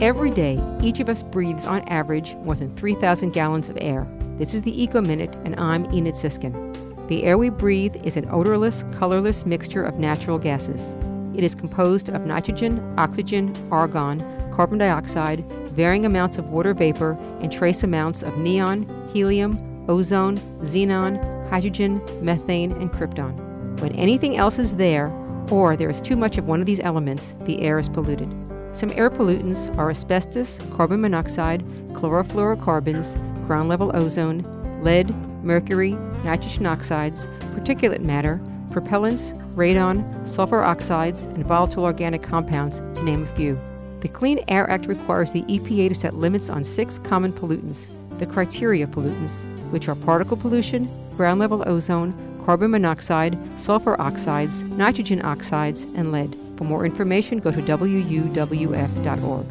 Every day, each of us breathes on average more than 3,000 gallons of air. This is the Eco Minute, and I'm Enid Sisskin. The air we breathe is an odorless, colorless mixture of natural gases. It is composed of nitrogen, oxygen, argon, carbon dioxide, varying amounts of water vapor, and trace amounts of neon, helium, ozone, xenon, hydrogen, methane, and krypton. When anything else is there, or there is too much of one of these elements, the air is polluted. Some air pollutants are asbestos, carbon monoxide, chlorofluorocarbons, ground level ozone, lead, mercury, nitrogen oxides, particulate matter, propellants, radon, sulfur oxides, and volatile organic compounds, to name a few. The Clean Air Act requires the EPA to set limits on six common pollutants, the criteria pollutants, which are particle pollution, ground level ozone, carbon monoxide, sulfur oxides, nitrogen oxides, and lead. For more information, go to WUWF.org.